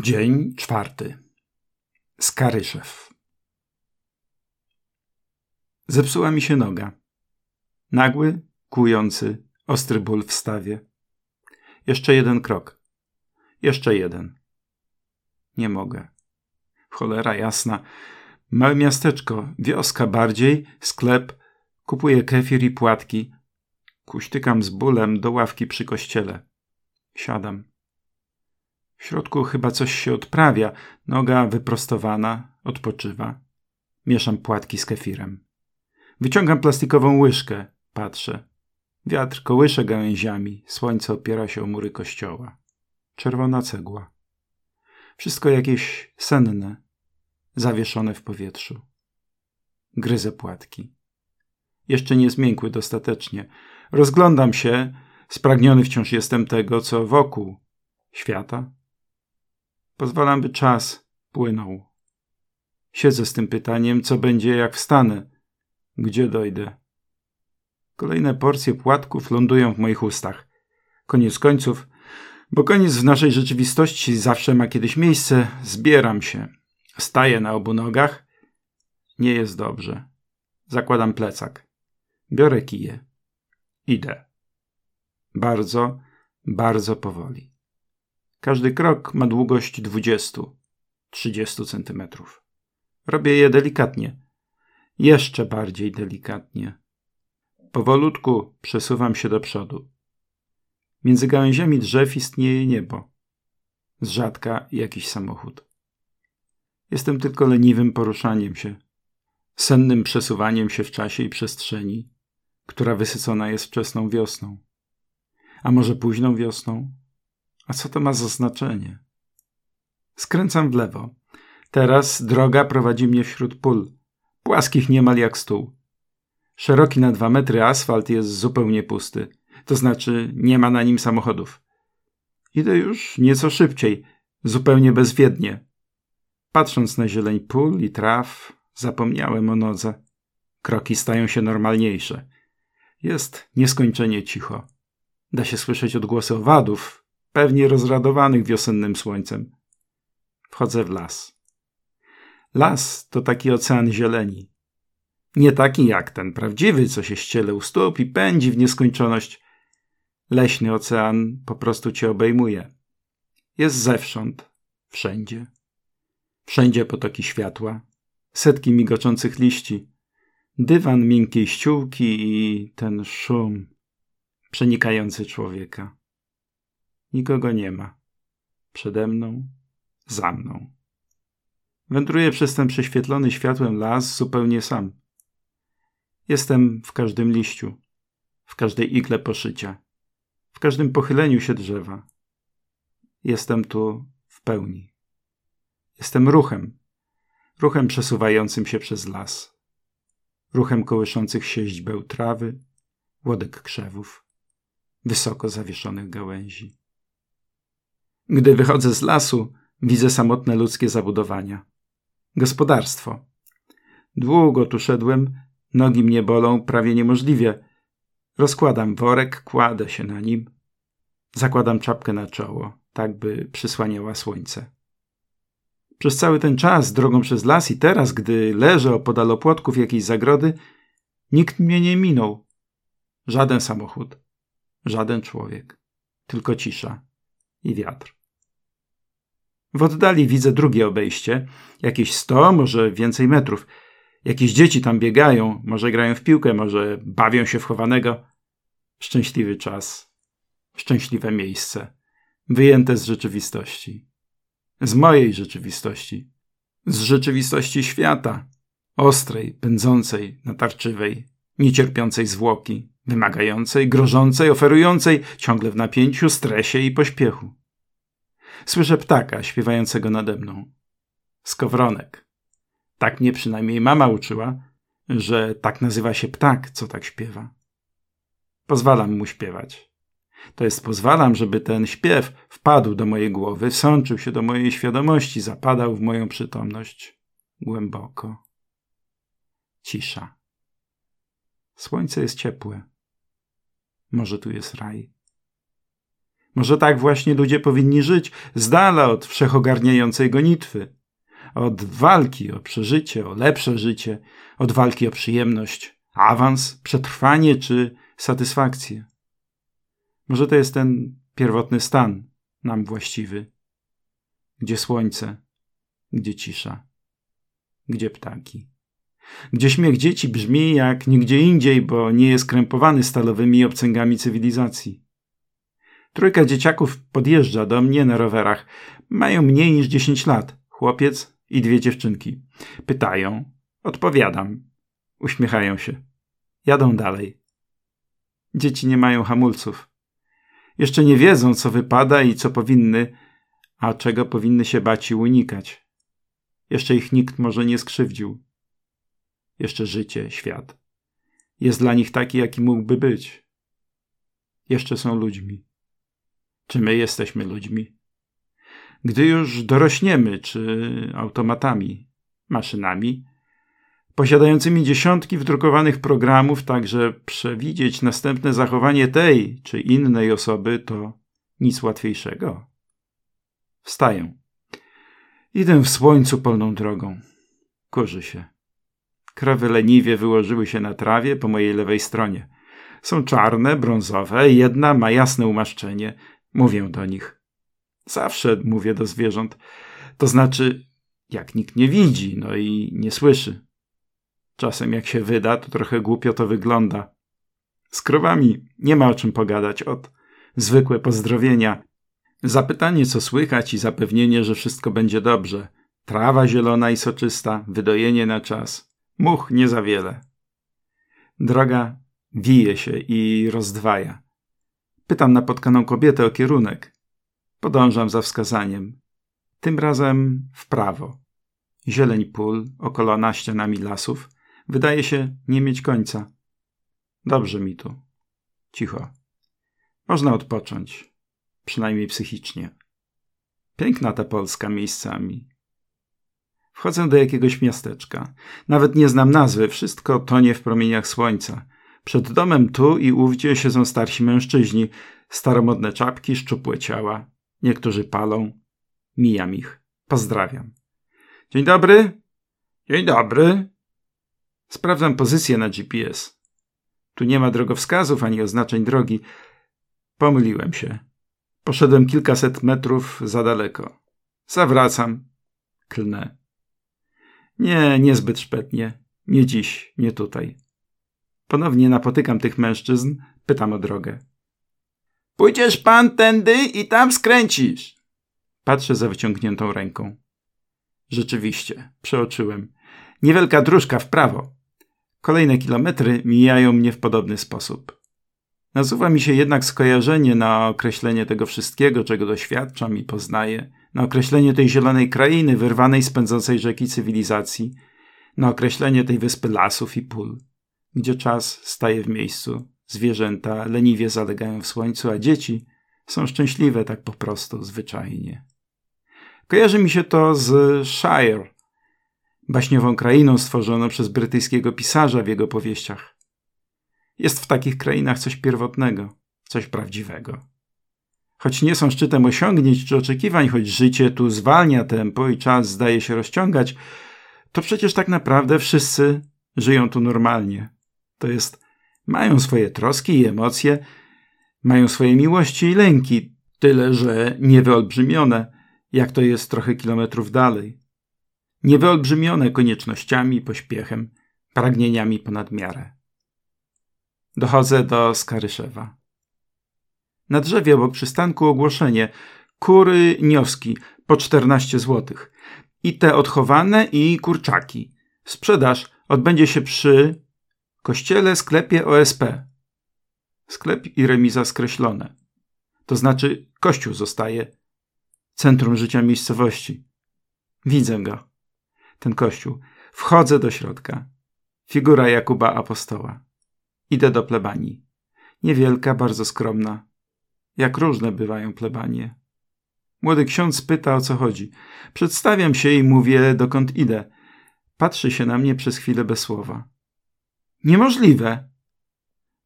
Dzień czwarty. Skaryszew. Zepsuła mi się noga. Nagły, kujący, ostry ból w stawie. Jeszcze jeden krok. Jeszcze jeden. Nie mogę. Cholera jasna. Małe miasteczko, wioska bardziej, sklep, kupuję kefir i płatki. Kuśtykam z bólem do ławki przy kościele. Siadam. W środku chyba coś się odprawia. Noga wyprostowana, odpoczywa. Mieszam płatki z kefirem. Wyciągam plastikową łyżkę. Patrzę. Wiatr kołysze gałęziami. Słońce opiera się o mury kościoła. Czerwona cegła. Wszystko jakieś senne, zawieszone w powietrzu. Gryzę płatki. Jeszcze nie zmiękły dostatecznie. Rozglądam się, spragniony wciąż jestem tego, co wokół. Świata, Pozwalam, by czas płynął. Siedzę z tym pytaniem, co będzie, jak wstanę, gdzie dojdę. Kolejne porcje płatków lądują w moich ustach. Koniec końców, bo koniec w naszej rzeczywistości zawsze ma kiedyś miejsce, zbieram się. Staję na obu nogach. Nie jest dobrze. Zakładam plecak. Biorę kije. Idę. Bardzo, bardzo powoli. Każdy krok ma długość 20-30 centymetrów. Robię je delikatnie. Jeszcze bardziej delikatnie. Powolutku przesuwam się do przodu. Między gałęziami drzew istnieje niebo. Z rzadka jakiś samochód. Jestem tylko leniwym poruszaniem się, sennym przesuwaniem się w czasie i przestrzeni, która wysycona jest wczesną wiosną. A może późną wiosną, a co to ma za znaczenie? Skręcam w lewo. Teraz droga prowadzi mnie wśród pól, płaskich niemal jak stół. Szeroki na dwa metry asfalt jest zupełnie pusty, to znaczy nie ma na nim samochodów. Idę już nieco szybciej, zupełnie bezwiednie. Patrząc na zieleń pól i traw, zapomniałem o nodze. Kroki stają się normalniejsze. Jest nieskończenie cicho. Da się słyszeć odgłosy owadów, pewnie rozradowanych wiosennym słońcem. Wchodzę w las. Las to taki ocean zieleni. Nie taki jak ten prawdziwy, co się ściele u stóp i pędzi w nieskończoność. Leśny ocean po prostu cię obejmuje. Jest zewsząd, wszędzie. Wszędzie potoki światła, setki migoczących liści, dywan miękkiej ściółki i ten szum przenikający człowieka. Nikogo nie ma. Przede mną, za mną. Wędruję przez ten prześwietlony światłem las zupełnie sam. Jestem w każdym liściu, w każdej igle poszycia, w każdym pochyleniu się drzewa. Jestem tu w pełni. Jestem ruchem, ruchem przesuwającym się przez las, ruchem kołyszących się źdźbeł trawy, łodek krzewów, wysoko zawieszonych gałęzi. Gdy wychodzę z lasu, widzę samotne ludzkie zabudowania. Gospodarstwo. Długo tu szedłem, nogi mnie bolą prawie niemożliwie. Rozkładam worek, kładę się na nim. Zakładam czapkę na czoło, tak by przysłaniała słońce. Przez cały ten czas, drogą przez las i teraz, gdy leżę opodal opłotków jakiejś zagrody, nikt mnie nie minął. Żaden samochód, żaden człowiek, tylko cisza i wiatr. W oddali widzę drugie obejście, jakieś sto, może więcej metrów. Jakieś dzieci tam biegają, może grają w piłkę, może bawią się w chowanego. Szczęśliwy czas, szczęśliwe miejsce, wyjęte z rzeczywistości. Z mojej rzeczywistości, z rzeczywistości świata, ostrej, pędzącej, natarczywej, niecierpiącej zwłoki, wymagającej, grożącej, oferującej, ciągle w napięciu, stresie i pośpiechu. Słyszę ptaka śpiewającego nade mną. Skowronek. Tak mnie przynajmniej mama uczyła, że tak nazywa się ptak, co tak śpiewa. Pozwalam mu śpiewać. To jest pozwalam, żeby ten śpiew wpadł do mojej głowy, wsączył się do mojej świadomości, zapadał w moją przytomność głęboko. Cisza. Słońce jest ciepłe. Może tu jest raj. Może tak właśnie ludzie powinni żyć, z dala od wszechogarniającej gonitwy, od walki o przeżycie, o lepsze życie, od walki o przyjemność, awans, przetrwanie czy satysfakcję. Może to jest ten pierwotny stan nam właściwy, gdzie słońce, gdzie cisza, gdzie ptaki, gdzie śmiech dzieci brzmi jak nigdzie indziej, bo nie jest krępowany stalowymi obcęgami cywilizacji. Trójka dzieciaków podjeżdża do mnie na rowerach. Mają mniej niż 10 lat. Chłopiec i dwie dziewczynki. Pytają. Odpowiadam. Uśmiechają się. Jadą dalej. Dzieci nie mają hamulców. Jeszcze nie wiedzą, co wypada i co powinny, a czego powinny się bać i unikać. Jeszcze ich nikt może nie skrzywdził. Jeszcze życie, świat jest dla nich taki, jaki mógłby być. Jeszcze są ludźmi. Czy my jesteśmy ludźmi? Gdy już dorośniemy, czy automatami, maszynami, posiadającymi dziesiątki wdrukowanych programów, tak że przewidzieć następne zachowanie tej czy innej osoby to nic łatwiejszego. Wstaję. Idę w słońcu polną drogą. Kurzy się. Krowy leniwie wyłożyły się na trawie po mojej lewej stronie. Są czarne, brązowe, jedna ma jasne umaszczenie. Mówię do nich. Zawsze mówię do zwierząt. To znaczy, jak nikt nie widzi, no i nie słyszy. Czasem jak się wyda, to trochę głupio to wygląda. Z krowami nie ma o czym pogadać. Od zwykłe pozdrowienia. Zapytanie, co słychać i zapewnienie, że wszystko będzie dobrze. Trawa zielona i soczysta, wydojenie na czas. Much nie za wiele. Droga wije się i rozdwaja. Pytam napotkaną kobietę o kierunek. Podążam za wskazaniem. Tym razem w prawo. Zieleń pól, okolona ścianami lasów, wydaje się nie mieć końca. Dobrze mi tu. Cicho. Można odpocząć. Przynajmniej psychicznie. Piękna ta Polska miejscami. Wchodzę do jakiegoś miasteczka. Nawet nie znam nazwy, wszystko tonie w promieniach słońca. Przed domem tu i ówdzie siedzą starsi mężczyźni, staromodne czapki, szczupłe ciała. Niektórzy palą. Mijam ich. Pozdrawiam. Dzień dobry. Dzień dobry. Sprawdzam pozycję na GPS. Tu nie ma drogowskazów ani oznaczeń drogi. Pomyliłem się. Poszedłem kilkaset metrów za daleko. Zawracam. Klnę. Nie, niezbyt szpetnie. Nie dziś, nie tutaj. Ponownie napotykam tych mężczyzn, pytam o drogę. Pójdziesz pan tędy i tam skręcisz. Patrzę za wyciągniętą ręką. Rzeczywiście, przeoczyłem. Niewielka dróżka w prawo. Kolejne kilometry mijają mnie w podobny sposób. Nasuwa mi się jednak skojarzenie na określenie tego wszystkiego, czego doświadczam i poznaję, na określenie tej zielonej krainy wyrwanej z pędzącej rzeki cywilizacji, na określenie tej wyspy lasów i pól, gdzie czas staje w miejscu, zwierzęta leniwie zalegają w słońcu, a dzieci są szczęśliwe tak po prostu, zwyczajnie. Kojarzy mi się to z Shire, baśniową krainą stworzoną przez brytyjskiego pisarza w jego powieściach. Jest w takich krainach coś pierwotnego, coś prawdziwego. Choć nie są szczytem osiągnięć czy oczekiwań, choć życie tu zwalnia tempo i czas zdaje się rozciągać, to przecież tak naprawdę wszyscy żyją tu normalnie. To jest, mają swoje troski i emocje, mają swoje miłości i lęki, tyle że niewyolbrzymione, jak to jest trochę kilometrów dalej. Niewyolbrzymione koniecznościami, pośpiechem, pragnieniami ponad miarę. Dochodzę do Skaryszewa. Na drzewie obok przystanku ogłoszenie kury nioski po 14 zł. I te odchowane i kurczaki. Sprzedaż odbędzie się przy kościele, sklepie OSP. Sklep i remiza skreślone. To znaczy kościół zostaje centrum życia miejscowości. Widzę go. Ten kościół. Wchodzę do środka. Figura Jakuba Apostoła. Idę do plebanii. Niewielka, bardzo skromna. Jak różne bywają plebanie. Młody ksiądz pyta, o co chodzi. Przedstawiam się i mówię, dokąd idę. Patrzy się na mnie przez chwilę bez słowa. Niemożliwe.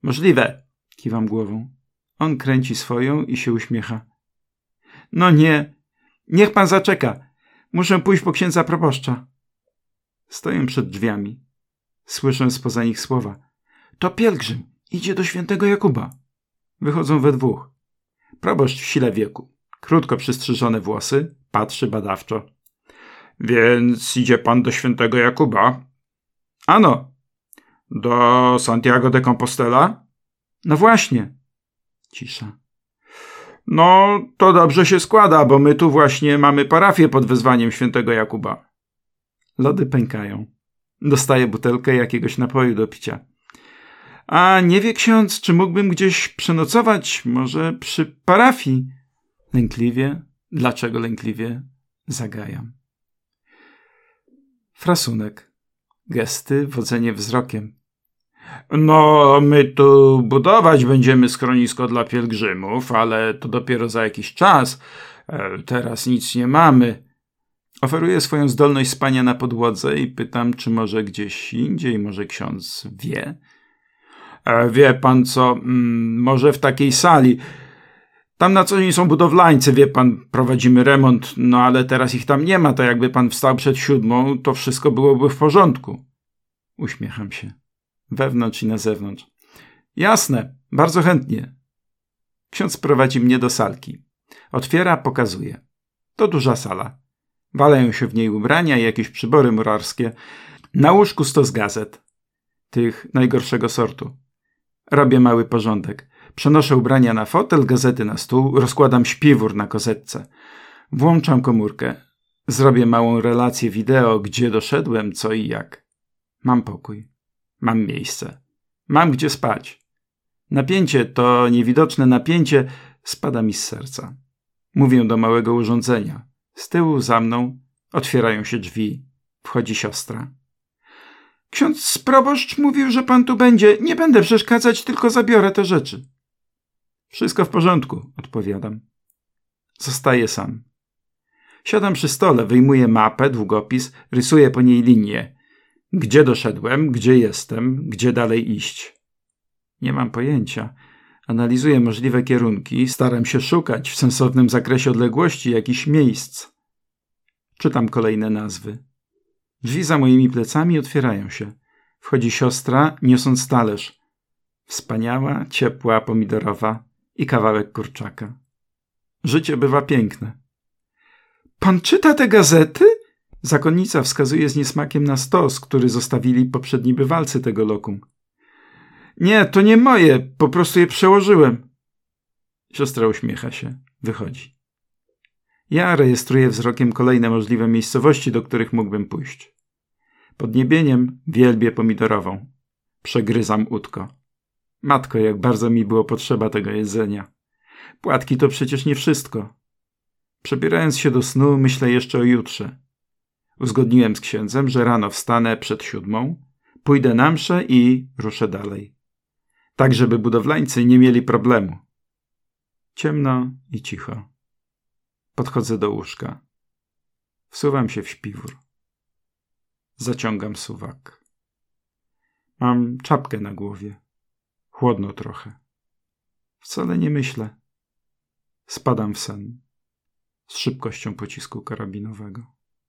Możliwe, kiwam głową. On kręci swoją i się uśmiecha. No nie, niech pan zaczeka. Muszę pójść po księdza proboszcza. Stoję przed drzwiami. Słyszę spoza nich słowa. To pielgrzym. Idzie do świętego Jakuba. Wychodzą we dwóch. Proboszcz w sile wieku. Krótko przystrzyżone włosy. Patrzy badawczo. Więc idzie pan do świętego Jakuba? Ano. Do Santiago de Compostela? No właśnie. Cisza. No, to dobrze się składa, bo my tu właśnie mamy parafię pod wezwaniem świętego Jakuba. Lody pękają. Dostaje butelkę jakiegoś napoju do picia. A nie wie ksiądz, czy mógłbym gdzieś przenocować, może przy parafii? Lękliwie, dlaczego lękliwie, zagajam. Frasunek. Gesty, wodzenie wzrokiem. No, my tu budować będziemy schronisko dla pielgrzymów, ale to dopiero za jakiś czas. E, teraz nic nie mamy. Oferuję swoją zdolność spania na podłodze i pytam, czy może gdzieś indziej, może ksiądz wie. E, wie pan co, mm, może w takiej sali. Tam na co dzień są budowlańcy, wie pan, prowadzimy remont, no ale teraz ich tam nie ma, to jakby pan wstał przed siódmą, to wszystko byłoby w porządku. Uśmiecham się. Wewnątrz i na zewnątrz. Jasne, bardzo chętnie. Ksiądz prowadzi mnie do salki. Otwiera, pokazuje. To duża sala. Walają się w niej ubrania i jakieś przybory murarskie. Na łóżku stos gazet. Tych najgorszego sortu. Robię mały porządek. Przenoszę ubrania na fotel, gazety na stół, rozkładam śpiwór na kozetce. Włączam komórkę. Zrobię małą relację wideo, gdzie doszedłem, co i jak. Mam pokój. Mam miejsce. Mam gdzie spać. Napięcie, to niewidoczne napięcie, spada mi z serca. Mówię do małego urządzenia. Z tyłu za mną otwierają się drzwi. Wchodzi siostra. Ksiądz proboszcz mówił, że pan tu będzie. Nie będę przeszkadzać, tylko zabiorę te rzeczy. Wszystko w porządku, odpowiadam. Zostaję sam. Siadam przy stole, wyjmuję mapę, długopis, rysuję po niej linię. Gdzie doszedłem, gdzie jestem, gdzie dalej iść? Nie mam pojęcia. Analizuję możliwe kierunki, staram się szukać w sensownym zakresie odległości jakichś miejsc. Czytam kolejne nazwy. Drzwi za moimi plecami otwierają się. Wchodzi siostra, niosąc talerz. Wspaniała, ciepła, pomidorowa i kawałek kurczaka. Życie bywa piękne. Pan czyta te gazety? Zakonnica wskazuje z niesmakiem na stos, który zostawili poprzedni bywalcy tego lokum. Nie, to nie moje, po prostu je przełożyłem. Siostra uśmiecha się, wychodzi. Ja rejestruję wzrokiem kolejne możliwe miejscowości, do których mógłbym pójść. Pod niebieniem wielbię pomidorową. Przegryzam utko. Matko, jak bardzo mi było potrzeba tego jedzenia. Płatki to przecież nie wszystko. Przebierając się do snu, myślę jeszcze o jutrze. Uzgodniłem z księdzem, że rano wstanę przed siódmą, pójdę na mszę i ruszę dalej. Tak, żeby budowlańcy nie mieli problemu. Ciemno i cicho. Podchodzę do łóżka. Wsuwam się w śpiwór. Zaciągam suwak. Mam czapkę na głowie. Chłodno trochę. Wcale nie myślę. Spadam w sen z szybkością pocisku karabinowego.